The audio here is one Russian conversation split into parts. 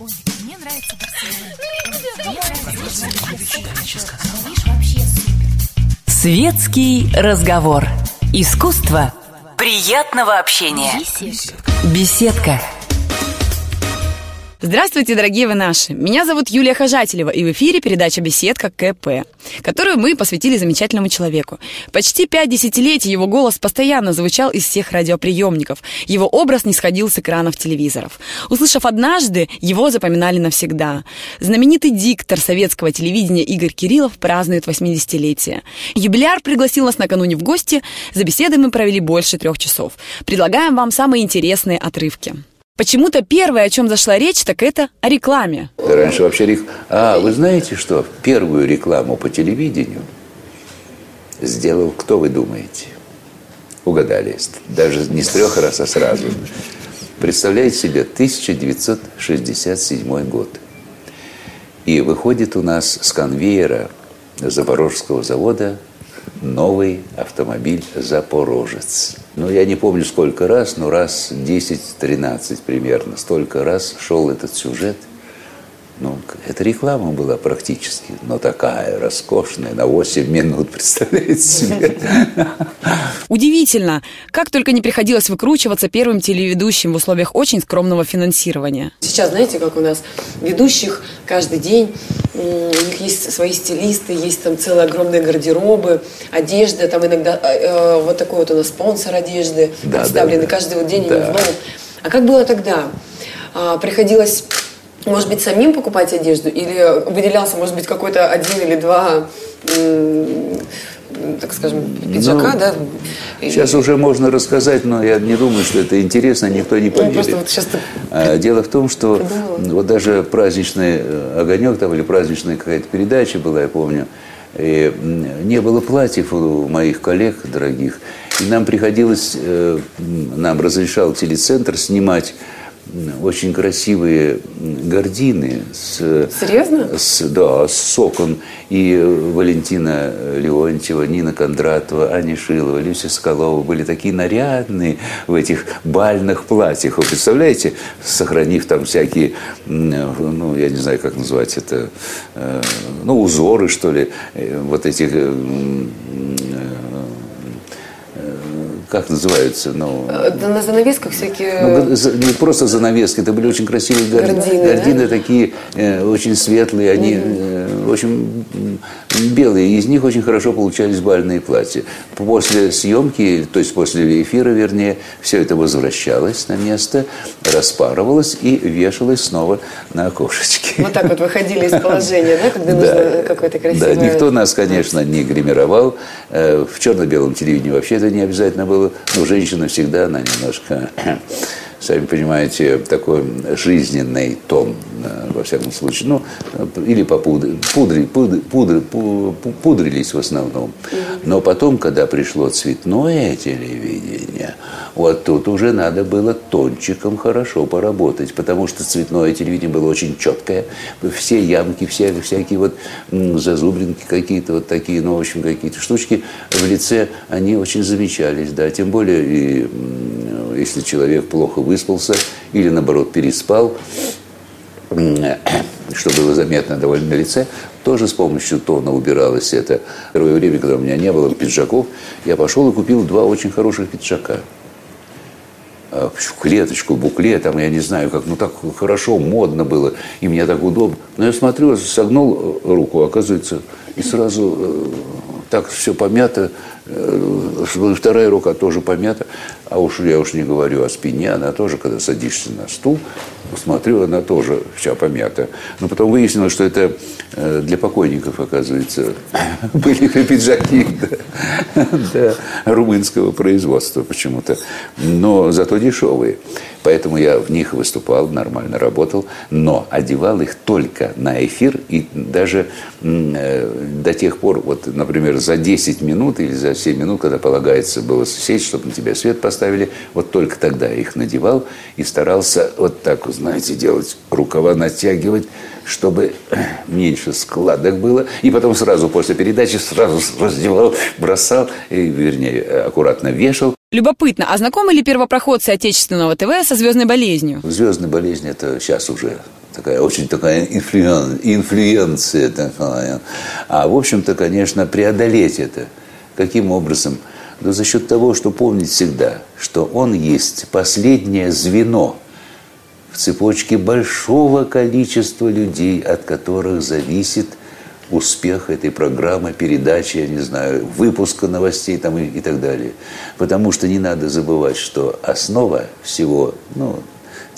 Ой, мне нравится Светский разговор. Искусство приятного общения. Беседка. Здравствуйте, дорогие вы наши! Меня зовут Юлия Хожателева, и в эфире передача «Беседка КП», которую мы посвятили замечательному человеку. Почти пять десятилетий его голос постоянно звучал из всех радиоприемников. Его образ не сходил с экранов телевизоров. Услышав однажды, его запоминали навсегда. Знаменитый диктор советского телевидения Игорь Кириллов празднует 80-летие. Юбиляр пригласил нас накануне в гости. За беседой мы провели больше трех часов. Предлагаем вам самые интересные отрывки. Почему-то первое, о чем зашла речь, так это о рекламе. Раньше вообще рек... А, вы знаете что? Первую рекламу по телевидению сделал, кто вы думаете? Угадали. Даже не с трех раз, а сразу. Представляете себе, 1967 год. И выходит у нас с конвейера Запорожского завода новый автомобиль «Запорожец». Ну, я не помню сколько раз, но раз 10-13 примерно, столько раз шел этот сюжет. Ну, это реклама была практически, но такая роскошная, на 8 минут, представляете себе? Удивительно, как только не приходилось выкручиваться первым телеведущим в условиях очень скромного финансирования. Сейчас, знаете, как у нас ведущих каждый день, у них есть свои стилисты, есть там целые огромные гардеробы, одежда, там иногда э, э, вот такой вот у нас спонсор одежды Да, представленный да, да. каждый вот день Да. они в новом. А как было тогда? А, приходилось может быть, самим покупать одежду? Или выделялся, может быть, какой-то один или два, так скажем, пиджака, Ну, да? Сейчас уже можно рассказать, но я не думаю, что это интересно, никто не Ну, просто поверит. вот сейчас А, Дело в том, что Да. вот даже праздничный э, огонек там или праздничная какая-то передача была, я помню, и не было платьев у моих коллег дорогих, и нам приходилось, э, нам разрешал телецентр снимать очень красивые гардины с, Серьезно? с, да, с окон. И Валентина Леонтьева, Нина Кондратова, Аня Шилова, Люся Соколова были такие нарядные в этих бальных платьях. Вы представляете, сохранив там всякие, ну, я не знаю, как назвать это, э, ну, узоры, что ли, э, вот этих, как называются, ну... Э, На занавесках всякие... Ну, не просто занавески, это были очень красивые гар- Гардины, гардины, да? такие э, очень светлые, они э, очень белые, из них очень хорошо получались бальные платья. После съемки, то есть после эфира, вернее, все это возвращалось на место, распарывалось и вешалось снова на окошечке. Вот так вот выходили из положения, да, когда нужно какое-то красивое... Да, никто нас, конечно, не гримировал. Э, В черно-белом телевидении вообще это не обязательно было. Но женщина всегда, она немножко, сами понимаете, такой жизненный тон, э, во всяком случае. Ну, э, или попудри, пудри, пудри, пудри- пу- пу- пудрились в основном. Но потом, когда пришло цветное телевидение, вот тут уже надо было тончиком хорошо поработать, потому что цветное телевидение было очень четкое. Все ямки, все, всякие вот зазубринки какие-то, вот такие, ну, в общем, какие-то штучки в лице, они очень замечались, да. Тем более, и, если человек плохо выспался или, наоборот, переспал, что было заметно довольно на лице, тоже с помощью тона убиралось это. Первое время, когда у меня не было пиджаков, я пошел и купил два очень хороших пиджака а, в клеточку, буклет, там, я не знаю, как, ну так хорошо, модно было, и мне так удобно. Но я смотрю, согнул э, руку, оказывается, и сразу э, так все помято, вторая рука тоже помята, а уж я уж не говорю о спине, она тоже, когда садишься на стул, смотрю, она тоже вся помята. Но потом выяснилось, что это э, для покойников, оказывается, были пиджаки да, румынского производства почему-то, но зато дешевые. Поэтому я в них выступал, нормально работал, но одевал их только на эфир и даже э, до тех пор, вот, например, за 10 минут или за 7 минут, когда полагается было сесть, чтобы на тебя свет поставили, вот только тогда я их надевал и старался вот так, знаете, делать, рукава натягивать, чтобы меньше складок было. И потом сразу после передачи сразу раздевал, бросал, и, вернее, аккуратно вешал. Любопытно, а знакомы ли первопроходцы отечественного ТВ со звездной болезнью? Звездная болезнь – это сейчас уже такая очень такая инфлюен, инфлюенция. Такая. А в общем-то, конечно, преодолеть это. Каким образом? Да за счет того, что помнить всегда, что он есть последнее звено в цепочке большого количества людей, от которых зависит успех этой программы, передачи, я не знаю, выпуска новостей там и, и так далее. Потому что не надо забывать, что основа всего, ну,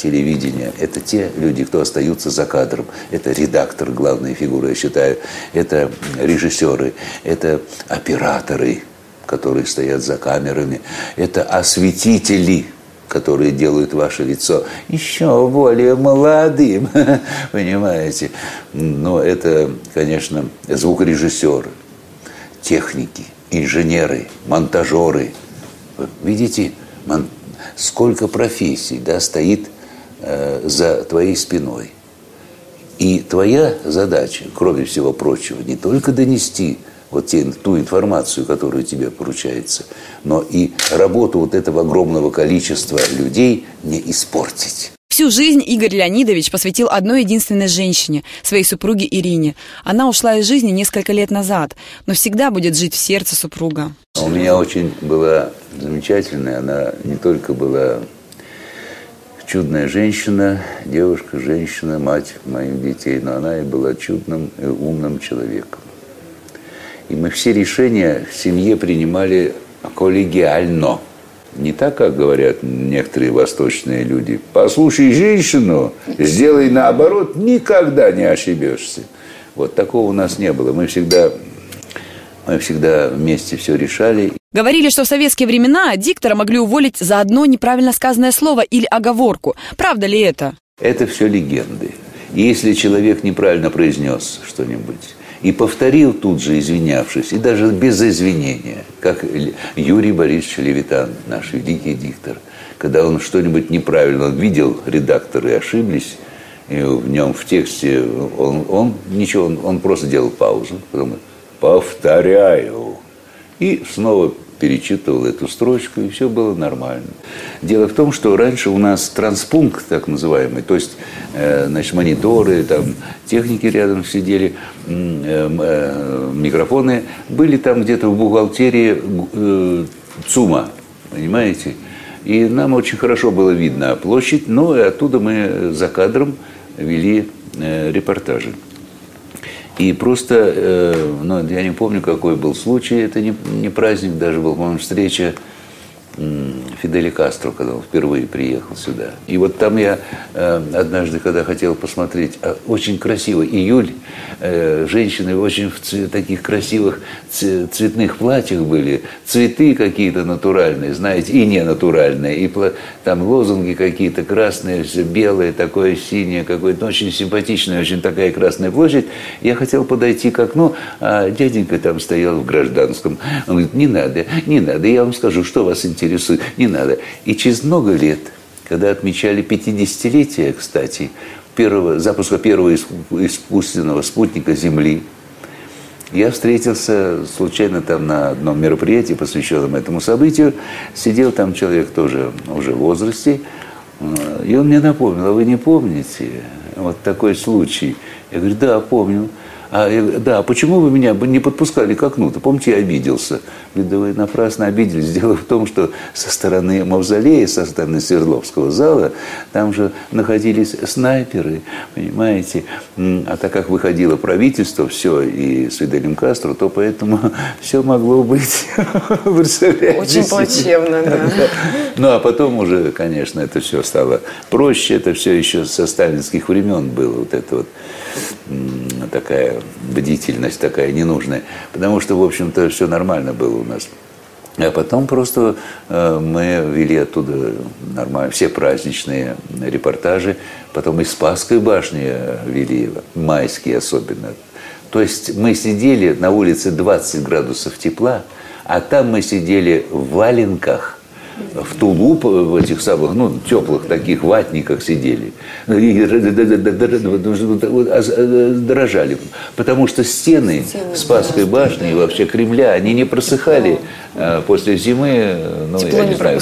телевидения. Это те люди, кто остаются за кадром. Это редактор, главная фигура, я считаю. Это режиссеры, это операторы, которые стоят за камерами. Это осветители, которые делают ваше лицо еще более молодым, понимаете? Но это, конечно, звукорежиссеры, техники, инженеры, монтажеры. Видите, сколько профессий да, стоит Э, за твоей спиной. И твоя задача, кроме всего прочего, не только донести вот те, ту информацию, которая тебе поручается, но и работу вот этого огромного количества людей не испортить. Всю жизнь Игорь Леонидович посвятил одной единственной женщине, своей супруге Ирине. Она ушла из жизни несколько лет назад, но всегда будет жить в сердце супруга. У меня очень была замечательная, она не только была чудная женщина, девушка, женщина, мать моих детей, но она и была чудным и умным человеком. И мы все решения в семье принимали коллегиально. Не так, как говорят некоторые восточные люди. Послушай женщину, сделай наоборот, никогда не ошибешься. Вот такого у нас не было. Мы всегда, мы всегда вместе все решали. Говорили, что в советские времена диктора могли уволить за одно неправильно сказанное слово или оговорку. Правда ли это? Это все легенды. Если человек неправильно произнес что-нибудь и повторил тут же, извинявшись, и даже без извинения, как Юрий Борисович Левитан, наш великий диктор, когда он что-нибудь неправильно он видел, редакторы ошиблись, и в нем в тексте он, он ничего, он, он просто делал паузу, потом повторяю, и снова перечитывал эту строчку, и все было нормально. Дело в том, что раньше у нас транспункт, так называемый, то есть э, значит, мониторы, там, техники рядом сидели, э, э, микрофоны, были там где-то в бухгалтерии ЦУМа, понимаете? И нам очень хорошо было видно площадь, но и оттуда мы за кадром вели репортажи. И просто, э, ну, я не помню, какой был случай, это не, не праздник даже был, по-моему, встреча Фидели Кастро, когда он впервые приехал сюда. И вот там я э, однажды, когда хотел посмотреть, э, очень красиво, июль, э, женщины очень в таких красивых цветных платьях были, цветы какие-то натуральные, знаете, и не натуральные, и там лозунги какие-то красные, все белое, такое синее, какое-то очень симпатичное, очень такая красная площадь. Я хотел подойти к окну, а дяденька там стоял в гражданском. Он говорит, не надо, не надо, я вам скажу, что вас интересует интересует, не надо. И через много лет, когда отмечали 50-летие, кстати, первого, запуска первого искусственного спутника Земли, я встретился случайно там на одном мероприятии, посвященном этому событию. Сидел там человек тоже уже в возрасте. И он мне напомнил, а вы не помните вот такой случай? Я говорю, да, помню. А, да, почему вы меня не подпускали к окну-то? Помните, я обиделся. Говорит, да вы напрасно обиделись. Дело в том, что со стороны Мавзолея, со стороны Свердловского зала, там же находились снайперы, понимаете. А так как выходило правительство, все, и с Фиделем Кастро, то поэтому все могло быть. Очень плачевно, да. Ну, а потом уже, конечно, это все стало проще. Это все еще со сталинских времен было. Вот это вот такая бдительность такая ненужная. Потому что, в общем-то, все нормально было у нас. А потом просто э, мы вели оттуда нормально, все праздничные репортажи. Потом из Спасской башни вели, майские особенно. То есть мы сидели на улице 20 градусов тепла, а там мы сидели в валенках – в тулуп, в этих самых, ну, теплых таких ватниках сидели. И дрожали. Потому что стены Спасской башни и вообще Кремля, они не просыхали после зимы, ну, я не знаю,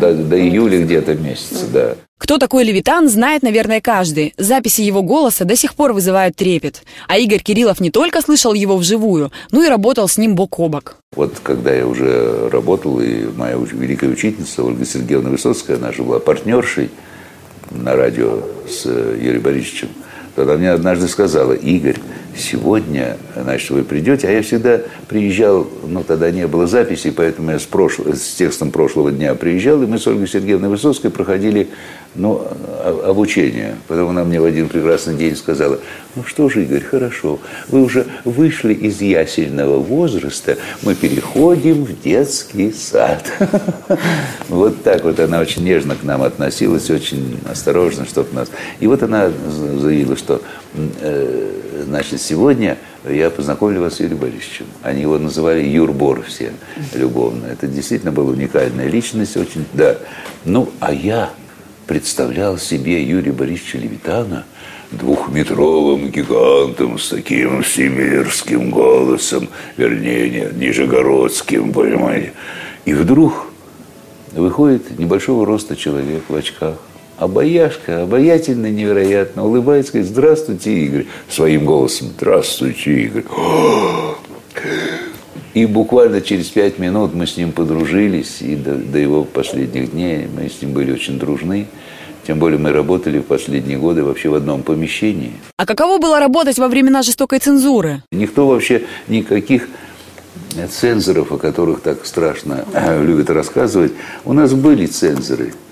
до, до июля где-то месяца, да. Кто такой Левитан, знает, наверное, каждый. Записи его голоса до сих пор вызывают трепет. А Игорь Кириллов не только слышал его вживую, но и работал с ним бок о бок. Вот когда я уже работал, и моя великая учительница Ольга Сергеевна Высоцкая, она же была партнершей на радио с Юрием Борисовичем, то она мне однажды сказала, Игорь, сегодня, значит, вы придете, а я всегда приезжал, ну, тогда не было записи, поэтому я с, прошлого, с текстом прошлого дня приезжал, и мы с Ольгой Сергеевной Высоцкой проходили, ну, обучение. Потом она мне в один прекрасный день сказала, ну что же, Игорь, хорошо, вы уже вышли из ясельного возраста, мы переходим в детский сад. Вот так вот она очень нежно к нам относилась, очень осторожно, чтобы нас... И вот она заявила, что э, Значит, сегодня я познакомлю вас с Юрием Борисовичем. Они его называли Юрбор все любовно. Это действительно была уникальная личность, очень, да. Ну, а я представлял себе Юрия Борисовича Левитана двухметровым гигантом с таким всемирским голосом, вернее, нет, нижегородским, понимаете. И вдруг выходит небольшого роста человек в очках, Обаяшка, обаятельно, невероятно, улыбается, говорит, здравствуйте, Игорь, своим голосом, здравствуйте, Игорь. И буквально через пять минут мы с ним подружились, и до, до его последних дней мы с ним были очень дружны. Тем более мы работали в последние годы вообще в одном помещении. А каково было работать во времена жестокой цензуры? Никто вообще никаких цензоров, о которых так страшно любят рассказывать. У нас были цензоры –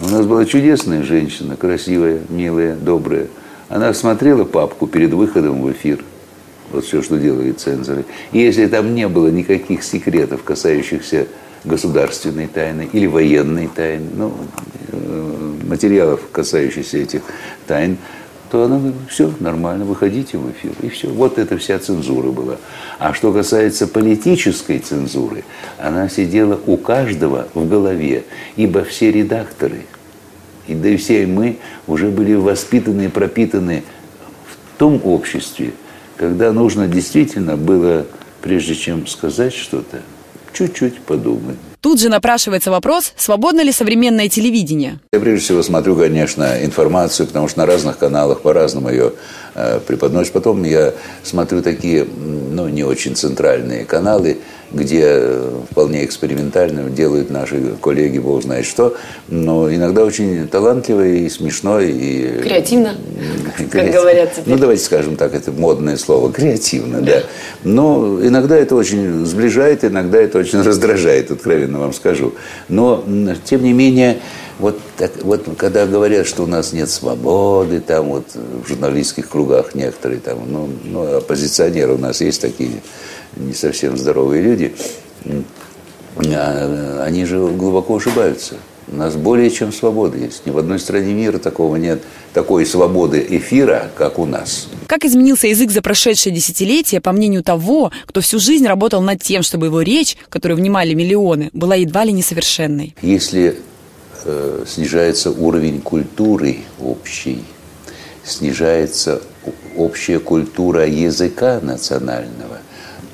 у нас была чудесная женщина, красивая, милая, добрая. Она смотрела папку перед выходом в эфир. Вот все, что делают цензоры. И если там не было никаких секретов, касающихся государственной тайны или военной тайны, ну, э, материалов, касающихся этих тайн, то она говорит, все, нормально, выходите в эфир. И все. Вот это вся цензура была. А что касается политической цензуры, она сидела у каждого в голове, ибо все редакторы, и да и все мы уже были воспитаны и пропитаны в том обществе, когда нужно действительно было, прежде чем сказать что-то, чуть-чуть подумать. Тут же напрашивается вопрос, свободно ли современное телевидение? Я прежде всего смотрю, конечно, информацию, потому что на разных каналах по-разному ее э, преподносят. Потом я смотрю такие, ну, не очень центральные каналы, где э, вполне экспериментально делают наши коллеги, бог знает что, но иногда очень талантливо и смешно. И... Креативно, как говорят теперь. Ну, давайте скажем так, это модное слово, креативно, да. Но иногда это очень сближает, иногда это очень раздражает, откровенно вам скажу. Но, тем не менее, вот, так, вот когда говорят, что у нас нет свободы, там вот в журналистских кругах некоторые там, ну, ну оппозиционеры у нас есть такие не совсем здоровые люди, а, они же глубоко ошибаются. У нас более чем свобода есть. Ни в одной стране мира такого нет, такой свободы эфира, как у нас. Как изменился язык за прошедшее десятилетие, по мнению того, кто всю жизнь работал над тем, чтобы его речь, которую внимали миллионы, была едва ли несовершенной? Если снижается уровень культуры общей, снижается общая культура языка национального,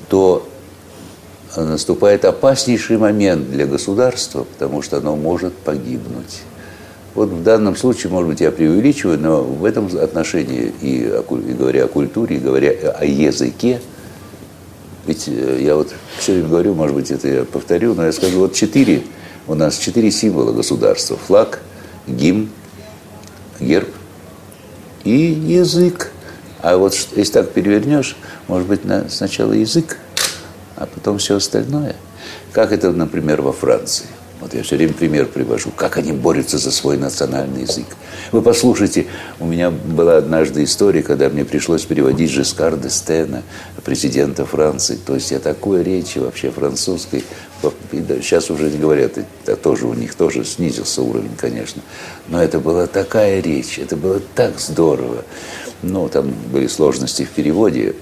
то наступает опаснейший момент для государства, потому что оно может погибнуть. Вот в данном случае, может быть, я преувеличиваю, но в этом отношении, и, и говоря о культуре, и говоря о языке, ведь э, я вот все время говорю, может быть, это я повторю, но я скажу, вот четыре, у нас четыре символа государства. Флаг, гимн, герб и язык. А вот если так перевернешь, может быть, на, сначала язык, а потом все остальное. Как это, например, во Франции. Вот я все время пример привожу, как они борются за свой национальный язык. Вы послушайте, у меня была однажды история, когда мне пришлось переводить Жескар де Стена, президента Франции. То есть я такой речи вообще французской, сейчас уже говорят, это тоже у них тоже снизился уровень, конечно. Но это была такая речь, это было так здорово. Ну, там были сложности в переводе.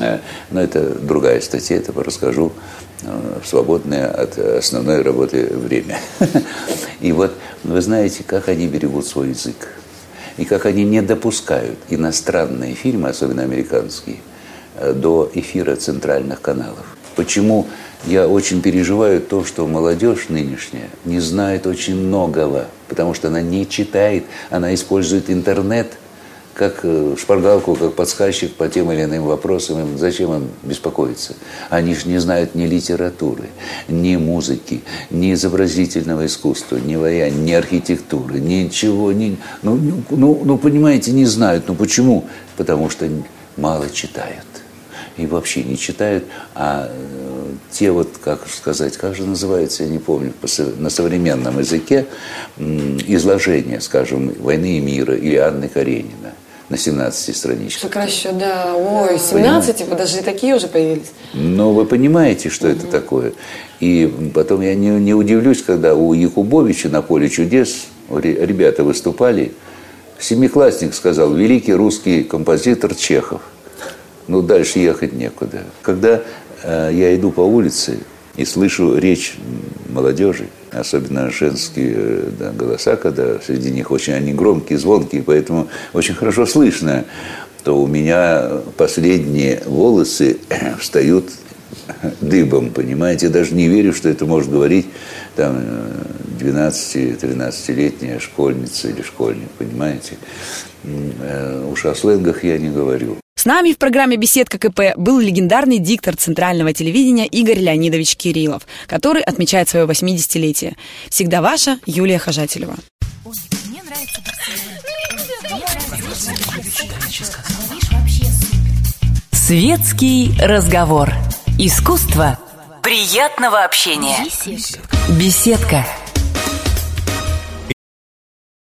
Э, но это другая статья, это расскажу э, в свободное от основной работы время. И вот вы знаете, как они берегут свой язык. И как они не допускают иностранные фильмы, особенно американские, э, до эфира центральных каналов. Почему я очень переживаю то, что молодежь нынешняя не знает очень многого, потому что она не читает, она использует интернет – как э, шпаргалку, как подсказчик по тем или иным вопросам. Зачем им беспокоиться? Они же не знают ни литературы, ни музыки, ни изобразительного искусства, ни ваяния, ни архитектуры, ничего. Ни, ну, ну, ну, ну, понимаете, не знают. Ну, почему? Потому что мало читают. И вообще не читают, а э, те вот, как сказать, как же называется, я не помню, на современном языке изложение, скажем, «Войны и мира» или Анны Каренина – на 17 страничках. Сокращу, да. Ой, 17, типа, даже и такие уже появились. Но вы понимаете, что угу. это такое. И потом я не, не удивлюсь, когда у Якубовича на поле чудес ребята выступали, семиклассник сказал, великий русский композитор Чехов. Ну, дальше ехать некуда. Когда я иду по улице и слышу речь молодежи, особенно женские э, да, голоса, когда среди них очень они громкие, звонкие, поэтому очень хорошо слышно, то у меня последние волосы встают дыбом, понимаете? Даже не верю, что это может говорить там 12-13-летняя школьница или школьник, понимаете? Э, уж о сленгах я не говорю. Нами в программе «Беседка КП» был легендарный диктор центрального телевидения Игорь Леонидович Кириллов, который отмечает свое 80-летие. Всегда ваша Юлия Хожателева. Светский разговор. Искусство приятного общения. Беседка.